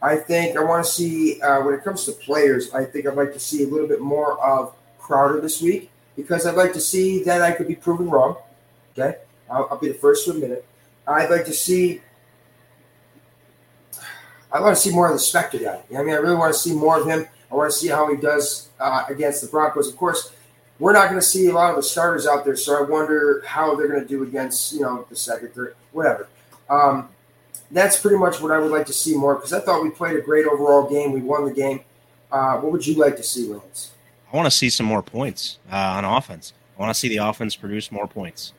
I think I want to see, uh, when it comes to players, I think I'd like to see a little bit more of Crowder this week because I'd like to see that I could be proven wrong. Okay. I'll, I'll be the first to admit it. I'd like to see I want to see more of the Spector guy. You know I mean, I really want to see more of him. I want to see how he does uh, against the Broncos. Of course, we're not going to see a lot of the starters out there, so I wonder how they're going to do against you know the second, third, whatever. Um, that's pretty much what I would like to see more because I thought we played a great overall game. We won the game. Uh, what would you like to see, Lance? I want to see some more points uh, on offense. I want to see the offense produce more points.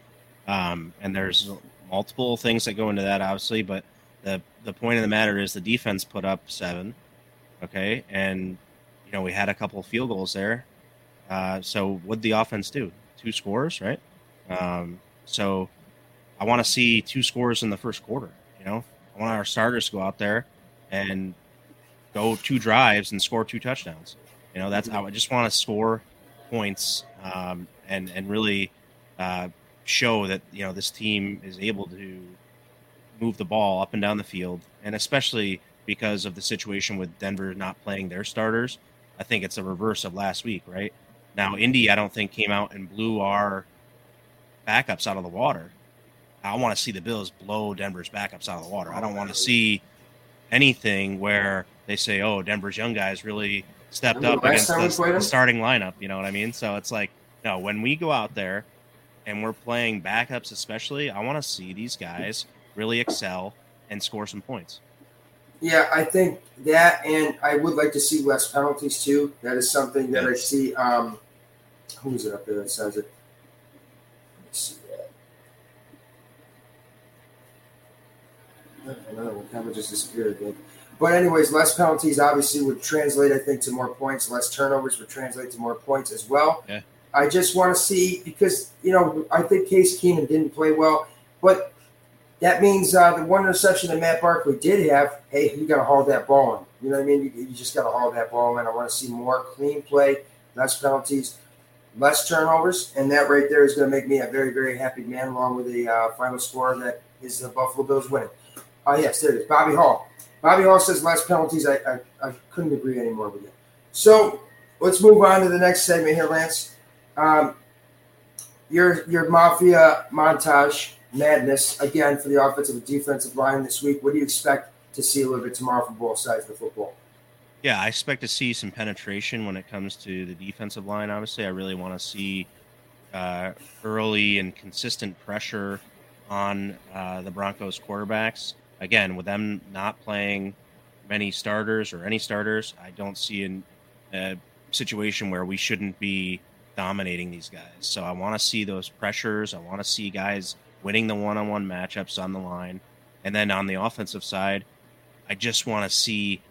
Um, and there's multiple things that go into that, obviously, but the the point of the matter is the defense put up seven, okay, and you know we had a couple field goals there. Uh, so what the offense do? Two scores, right? Um, so I want to see two scores in the first quarter. You know, I want our starters to go out there and go two drives and score two touchdowns. You know, that's how I just want to score points um, and and really uh, show that you know this team is able to move the ball up and down the field, and especially because of the situation with Denver not playing their starters. I think it's a reverse of last week, right? Now, Indy, I don't think came out and blew our backups out of the water. I want to see the Bills blow Denver's backups out of the water. I don't want to see anything where they say, "Oh, Denver's young guys really stepped up against the, the starting lineup." You know what I mean? So it's like, no, when we go out there and we're playing backups, especially, I want to see these guys really excel and score some points. Yeah, I think that, and I would like to see less penalties too. That is something that I see. Um, who is it up there that says it? see that. I don't. Kind of just disappeared again. But anyways, less penalties obviously would translate, I think, to more points. Less turnovers would translate to more points as well. Yeah. I just want to see because you know I think Case Keenum didn't play well, but that means uh, the one interception that Matt Barkley did have, hey, you got to haul that ball in. You know what I mean? You, you just got to haul that ball in. I want to see more clean play, less penalties, less turnovers, and that right there is going to make me a very, very happy man, along with the uh, final score that is the Buffalo Bills winning. Oh, uh, yes, there it is. Bobby Hall. Bobby Hall says less penalties. I, I, I couldn't agree anymore with you. So let's move on to the next segment here, Lance. Um, your your mafia montage madness again for the offensive and defensive line this week. What do you expect to see a little bit tomorrow from both sides of the football? Yeah, I expect to see some penetration when it comes to the defensive line. Obviously, I really want to see uh, early and consistent pressure on uh, the Broncos quarterbacks. Again, with them not playing many starters or any starters, I don't see an, a situation where we shouldn't be dominating these guys. So I want to see those pressures. I want to see guys winning the one-on-one matchups on the line, and then on the offensive side, I just want to see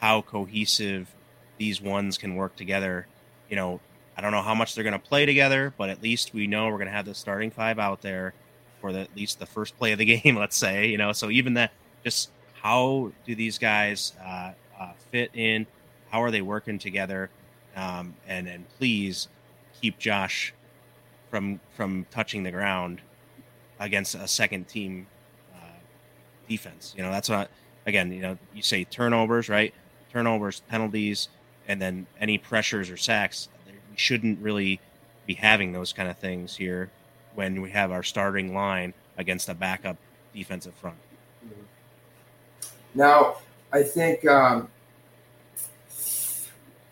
how cohesive these ones can work together. You know, I don't know how much they're going to play together, but at least we know we're going to have the starting five out there for the, at least the first play of the game. Let's say, you know, so even that, just how do these guys uh, uh, fit in? How are they working together? Um, and and please keep Josh from from touching the ground against a second team uh, defense. You know, that's not again. You know, you say turnovers, right? Turnovers, penalties, and then any pressures or sacks. We shouldn't really be having those kind of things here when we have our starting line against a backup defensive front. Now, I think um,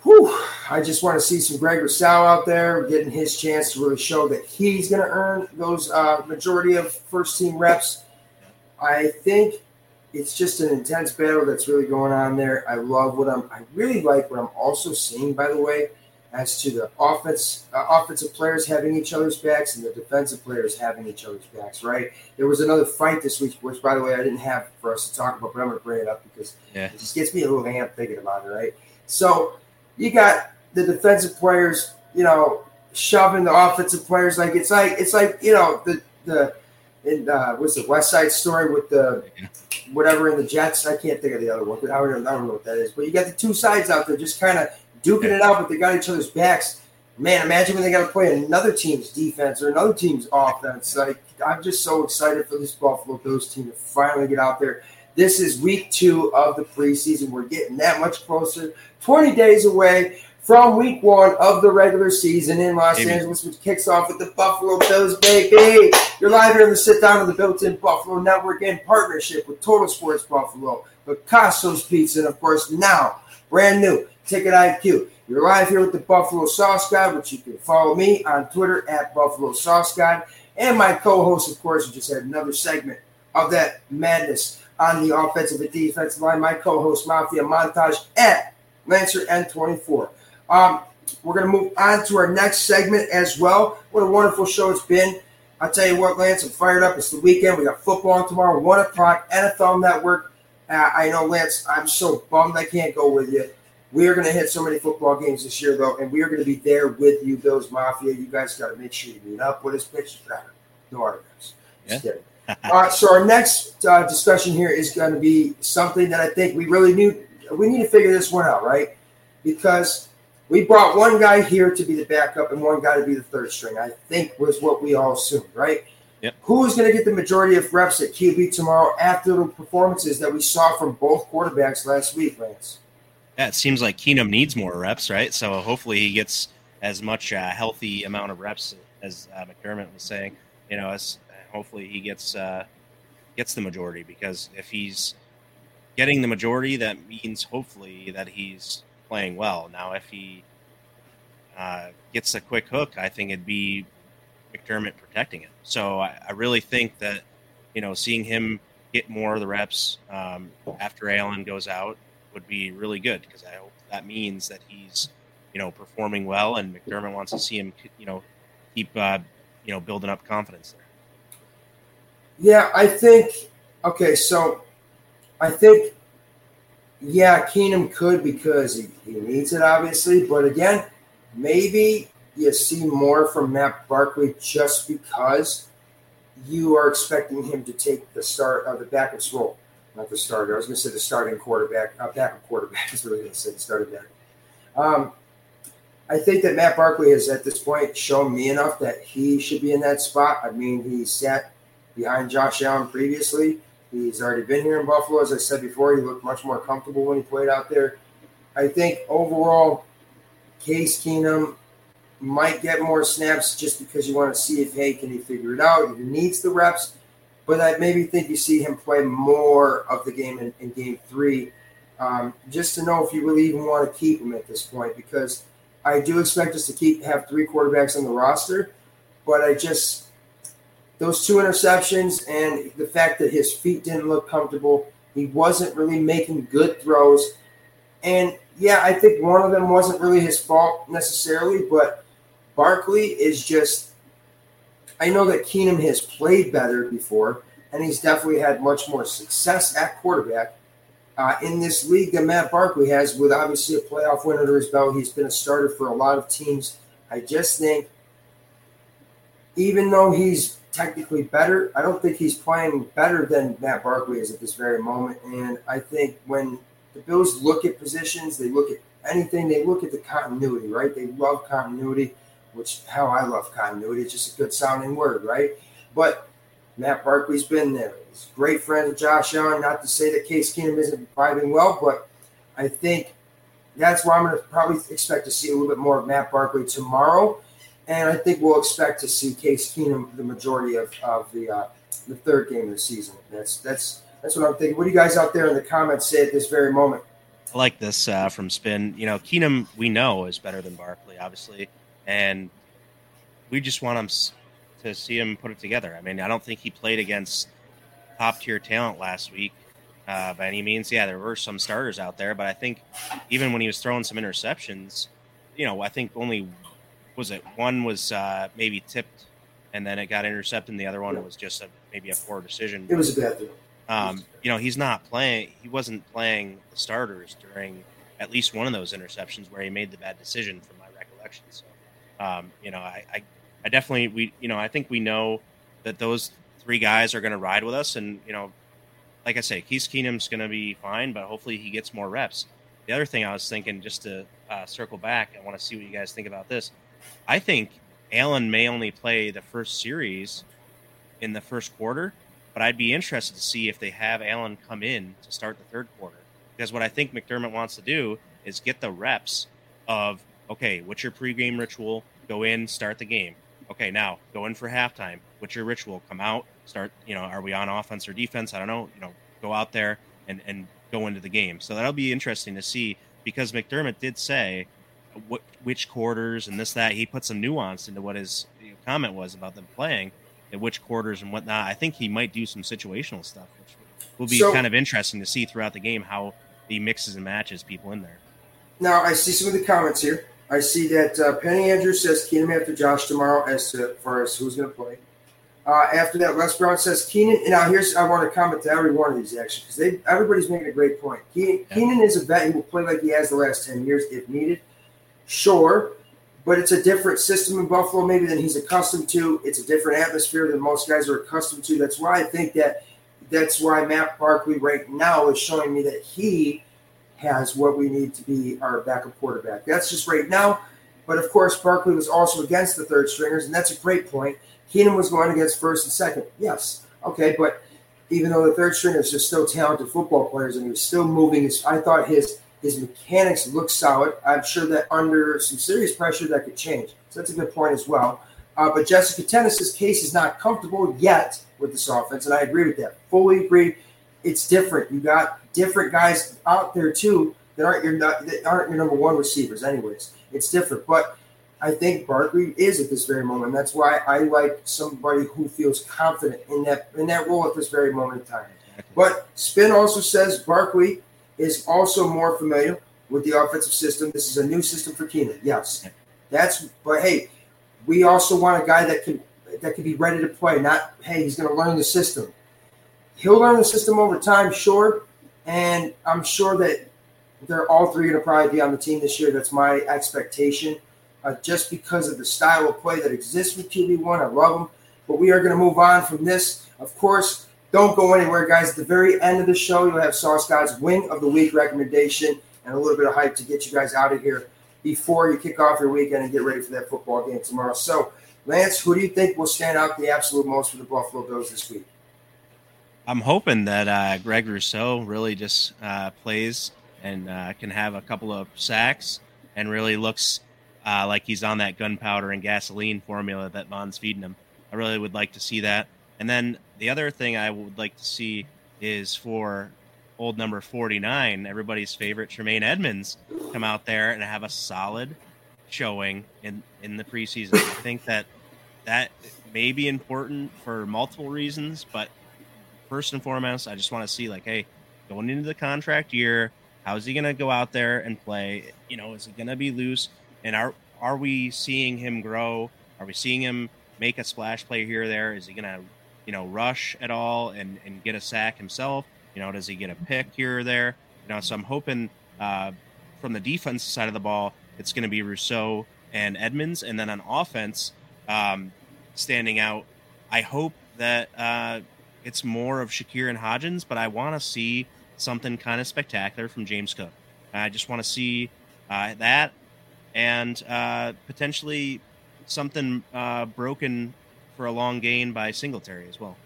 Whew, I just want to see some Greg Rousseau out there getting his chance to really show that he's going to earn those uh, majority of first team reps. I think it's just an intense battle that's really going on there. I love what I'm. I really like what I'm also seeing, by the way, as to the offense, uh, offensive players having each other's backs and the defensive players having each other's backs. Right? There was another fight this week, which, by the way, I didn't have for us to talk about, but I'm going to bring it up because yeah. it just gets me a little amped thinking about it. Right? So you got the defensive players, you know, shoving the offensive players like it's like it's like you know the the in uh, what's the West Side Story with the whatever in the Jets. I can't think of the other one. I don't, I don't know what that is. But you got the two sides out there just kind of duking it out, but they got each other's backs. Man, imagine when they got to play another team's defense or another team's offense. Like I'm just so excited for this Buffalo Bills team to finally get out there this is week two of the preseason. We're getting that much closer. 20 days away from week one of the regular season in Los. Angeles, which kicks off with the Buffalo Bills, baby. You're live here in the sit down of the built in Buffalo Network in partnership with Total Sports Buffalo, Picasso's Pizza, and of course, now brand new Ticket IQ. You're live here with the Buffalo Sauce God, which you can follow me on Twitter at Buffalo Sauce God, and my co host, of course, who just had another segment of that madness on the offensive and defensive line. My co-host Mafia Montage at Lancer N24. Um, we're going to move on to our next segment as well. What a wonderful show it's been. I'll tell you what, Lance, I'm fired up. It's the weekend. We got football tomorrow, 1 o'clock, NFL Network. Uh, I know, Lance, I'm so bummed I can't go with you. We are going to hit so many football games this year, though, and we are going to be there with you, Bills Mafia. You guys got to make sure you meet up with us. Pictures, no autographs. Just yeah. kidding. All right, so our next uh, discussion here is going to be something that I think we really need. We need to figure this one out, right? Because we brought one guy here to be the backup and one guy to be the third string. I think was what we all assumed, right? Yep. Who is going to get the majority of reps at QB tomorrow after the performances that we saw from both quarterbacks last week, Lance? Yeah, it seems like Keenum needs more reps, right? So hopefully he gets as much uh, healthy amount of reps as uh, McDermott was saying. You know, as hopefully he gets uh, gets the majority because if he's getting the majority, that means hopefully that he's playing well. Now, if he uh, gets a quick hook, I think it'd be McDermott protecting him. So I, I really think that you know seeing him get more of the reps um, after Allen goes out would be really good because I hope that means that he's you know performing well, and McDermott wants to see him you know keep uh, you know building up confidence there. Yeah, I think okay, so I think yeah, Keenum could because he, he needs it obviously, but again, maybe you see more from Matt Barkley just because you are expecting him to take the start of the backup's role, not the starter. I was going to say the starting quarterback, uh, backup quarterback is was going to say, the starting back. Um, I think that Matt Barkley has at this point shown me enough that he should be in that spot. I mean, he sat behind Josh Allen previously. He's already been here in Buffalo. As I said before, he looked much more comfortable when he played out there. I think overall, Case Keenum might get more snaps just because you want to see if, hey, can he figure it out? He needs the reps. But I maybe think you see him play more of the game in, in game three, um, just to know if you really even want to keep him at this point. Because I do expect us to keep have three quarterbacks on the roster, but I just those two interceptions and the fact that his feet didn't look comfortable, he wasn't really making good throws, and yeah, I think one of them wasn't really his fault necessarily, but Barkley is just. I know that Keenum has played better before, and he's definitely had much more success at quarterback uh, in this league than Matt Barkley has, with obviously a playoff win under his belt. He's been a starter for a lot of teams. I just think, even though he's technically better, I don't think he's playing better than Matt Barkley is at this very moment. And I think when the Bills look at positions, they look at anything, they look at the continuity, right? They love continuity which how I love continuity. It's just a good sounding word, right? But Matt Barkley's been there. He's great friend with Josh Allen. Not to say that Case Keenum isn't vibing well, but I think that's why I'm going to probably expect to see a little bit more of Matt Barkley tomorrow. And I think we'll expect to see Case Keenum the majority of, of the uh, the third game of the season. That's that's that's what I'm thinking. What do you guys out there in the comments say at this very moment? I like this uh, from Spin. You know, Keenum we know is better than Barkley, obviously and we just want him to see him put it together. I mean, I don't think he played against top tier talent last week uh, by any means. Yeah, there were some starters out there, but I think even when he was throwing some interceptions, you know, I think only was it one was uh, maybe tipped and then it got intercepted, and the other one was just a, maybe a poor decision. It was a bad throw. Um, you know, he's not playing. He wasn't playing the starters during at least one of those interceptions where he made the bad decision, from my recollection. So um, you know, I, I, I definitely we you know I think we know that those three guys are going to ride with us, and you know, like I say, Case Keenum's going to be fine, but hopefully he gets more reps. The other thing I was thinking, just to uh, circle back, I want to see what you guys think about this. I think Allen may only play the first series in the first quarter, but I'd be interested to see if they have Allen come in to start the third quarter. Because what I think McDermott wants to do is get the reps of okay, what's your pregame ritual? Go in, start the game. Okay, now go in for halftime. What's your ritual? Come out, start. You know, are we on offense or defense? I don't know. You know, go out there and and go into the game. So that'll be interesting to see because McDermott did say what which quarters and this that he put some nuance into what his comment was about them playing and which quarters and whatnot. I think he might do some situational stuff, which will be so, kind of interesting to see throughout the game how he mixes and matches people in there. Now I see some of the comments here. I see that uh, Penny Andrews says Keenum after Josh tomorrow as to far as who's going to play. Uh, after that, Les Brown says Keenum. And now here's I want to comment to every one of these actually because they everybody's making a great point. Keenum, yeah. Keenum is a vet. He will play like he has the last ten years if needed. Sure, but it's a different system in Buffalo maybe than he's accustomed to. It's a different atmosphere than most guys are accustomed to. That's why I think that that's why Matt Barkley right now is showing me that he has what we need to be our backup quarterback. That's just right now. But of course, Barkley was also against the third stringers, and that's a great point. Keenum was going against first and second. Yes, okay, but even though the third stringers are still talented football players, and he was still moving, his, I thought his his mechanics look solid. I'm sure that under some serious pressure, that could change. So that's a good point as well. Uh, but Jessica Tennis's case is not comfortable yet with this offense, and I agree with that. Fully agree. It's different. You got different guys out there too that aren't your that aren't your number one receivers. Anyways, it's different. But I think Barkley is at this very moment. That's why I like somebody who feels confident in that in that role at this very moment in time. But Spin also says Barkley is also more familiar with the offensive system. This is a new system for Keenum. Yes, that's. But hey, we also want a guy that can that can be ready to play. Not hey, he's going to learn the system. He'll learn the system over time, sure, and I'm sure that they're all three going to probably be on the team this year. That's my expectation, uh, just because of the style of play that exists with QB one. I love them, but we are going to move on from this. Of course, don't go anywhere, guys. At the very end of the show, you'll have Sauce God's wing of the week recommendation and a little bit of hype to get you guys out of here before you kick off your weekend and get ready for that football game tomorrow. So, Lance, who do you think will stand out the absolute most for the Buffalo Bills this week? I'm hoping that uh, Greg Rousseau really just uh, plays and uh, can have a couple of sacks and really looks uh, like he's on that gunpowder and gasoline formula that Von's feeding him. I really would like to see that. And then the other thing I would like to see is for old number 49, everybody's favorite Tremaine Edmunds, come out there and have a solid showing in, in the preseason. I think that that may be important for multiple reasons, but first and foremost, I just want to see like, hey, going into the contract year, how's he going to go out there and play? You know, is he going to be loose? And are are we seeing him grow? Are we seeing him make a splash play here or there? Is he going to, you know, rush at all and and get a sack himself? You know, does he get a pick here or there? You know, so I'm hoping uh, from the defense side of the ball, it's going to be Rousseau and Edmunds. and then on offense, um, standing out. I hope that uh, it's more of Shakir and Hodgins, but I want to see something kind of spectacular from James Cook. I just want to see uh, that and uh, potentially something uh, broken for a long gain by Singletary as well.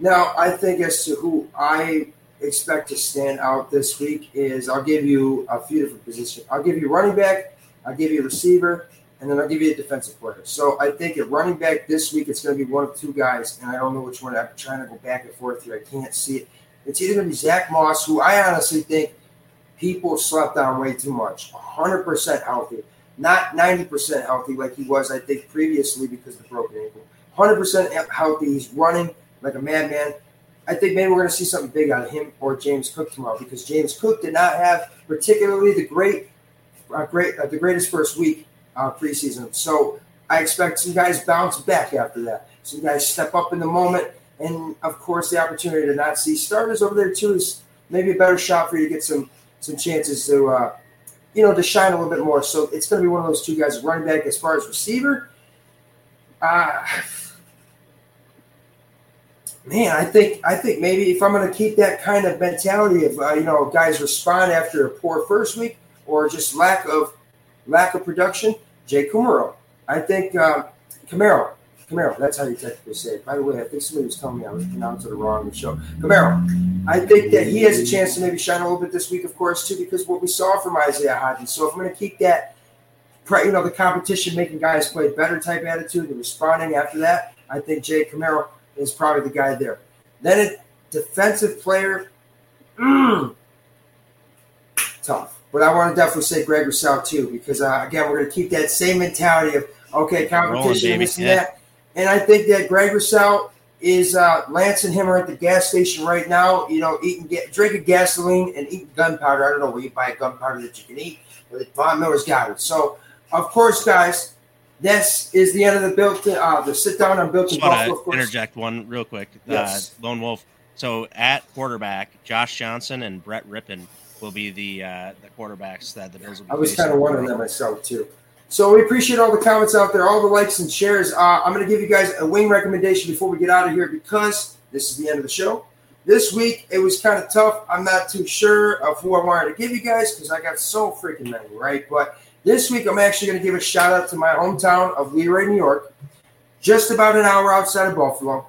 Now, I think as to who I expect to stand out this week is I'll give you a few different positions. I'll give you running back, I'll give you receiver, and then I'll give you a defensive player. So I think at running back this week, it's going to be one of two guys, and I don't know which one. I'm trying to go back and forth here. I can't see it. It's either going to be Zach Moss, who I honestly think people slept on way too much. 100% healthy, not 90% healthy like he was, I think, previously because of the broken ankle. 100% healthy. He's running like a madman. I think maybe we're going to see something big out of him or James Cook tomorrow because James Cook did not have particularly the great, uh, great, uh, the greatest first week uh, preseason. So I expect some guys bounce back after that. Some guys step up in the moment, and of course, the opportunity to not see starters over there too is maybe a better shot for you to get some some chances to, uh, you know, to shine a little bit more. So it's going to be one of those two guys running back as far as receiver. Uh, man, I think I think maybe if I'm going to keep that kind of mentality of uh, you know guys respond after a poor first week or just lack of lack of production, Jake Kumerow. I think uh, Kumerow, Kumerow. That's how you technically say it. By the way, I think somebody was telling me I was pronouncing it wrong in the show. Kumerow. I think that he has a chance to maybe shine a little bit this week, of course, too, because what we saw from Isaiah Hodgins. So if I'm going to keep that, you know, the competition making guys play better type attitude and responding after that, I think Jake Kumerow is probably the guy there. Then a defensive player, mm, tough. But I want to definitely say Greg Rousseau too, because uh, again, we're going to keep that same mentality of okay, competition, Rolling, this and yeah. that. And I think that Greg Rousseau is uh, Lance and him are at the gas station right now. You know, eating, drinking gasoline and eating gunpowder. I don't know where you buy gunpowder that you can eat, but Von Miller's got it. So, of course, guys, this is the end of the built uh, the sit down on built in interject one real quick. Uh, yes. Uh, Lone Wolf. So at quarterback, Josh Johnson and Brett Rypien will be the uh, the quarterbacks that the Bills will be. I was kind of wondering that myself too. So we appreciate all the comments out there, all the likes and shares. Uh, I'm going to give you guys a wing recommendation before we get out of here because this is the end of the show. This week it was kind of tough. I'm not too sure of who I wanted to give you guys because I got so freaking many, right? But This week, I'm actually going to give a shout out to my hometown of Le Roy, New York, just about an hour outside of Buffalo.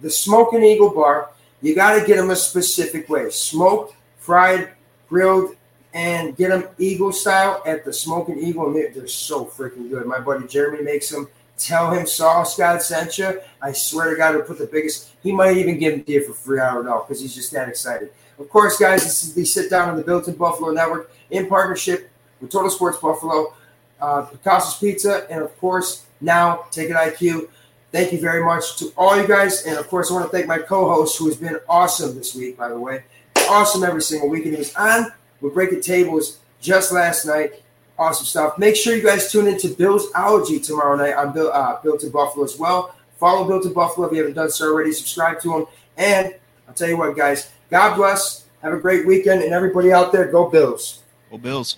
The Smoking Eagle Bar. You got to get them a specific way smoked, fried, grilled, and get them Eagle style at the Smoking Eagle. They're, so freaking good. My buddy Jeremy makes them. Tell him Sauce God sent you. I swear to God, he'll put the biggest. He might even give them to you for free. I don't know because he's just that excited. Of course, guys, this is the sit down on the Built in Buffalo Network in partnership with Total Sports Buffalo, uh, Picasso's Pizza, and of course, now Ticket IQ. Thank you very much to all you guys. And of course, I want to thank my co host, who has been awesome this week, by the way. Awesome every single week. And he was on with Breaking Tables just last night. Awesome stuff. Make sure you guys tune into Bill's Allergy tomorrow night on Bill, uh, Built in Buffalo as well. Follow Built in Buffalo if you haven't done so already. Subscribe to him. And I'll tell you what, guys, God bless. Have a great weekend. And everybody out there, go Bills. Go Bills.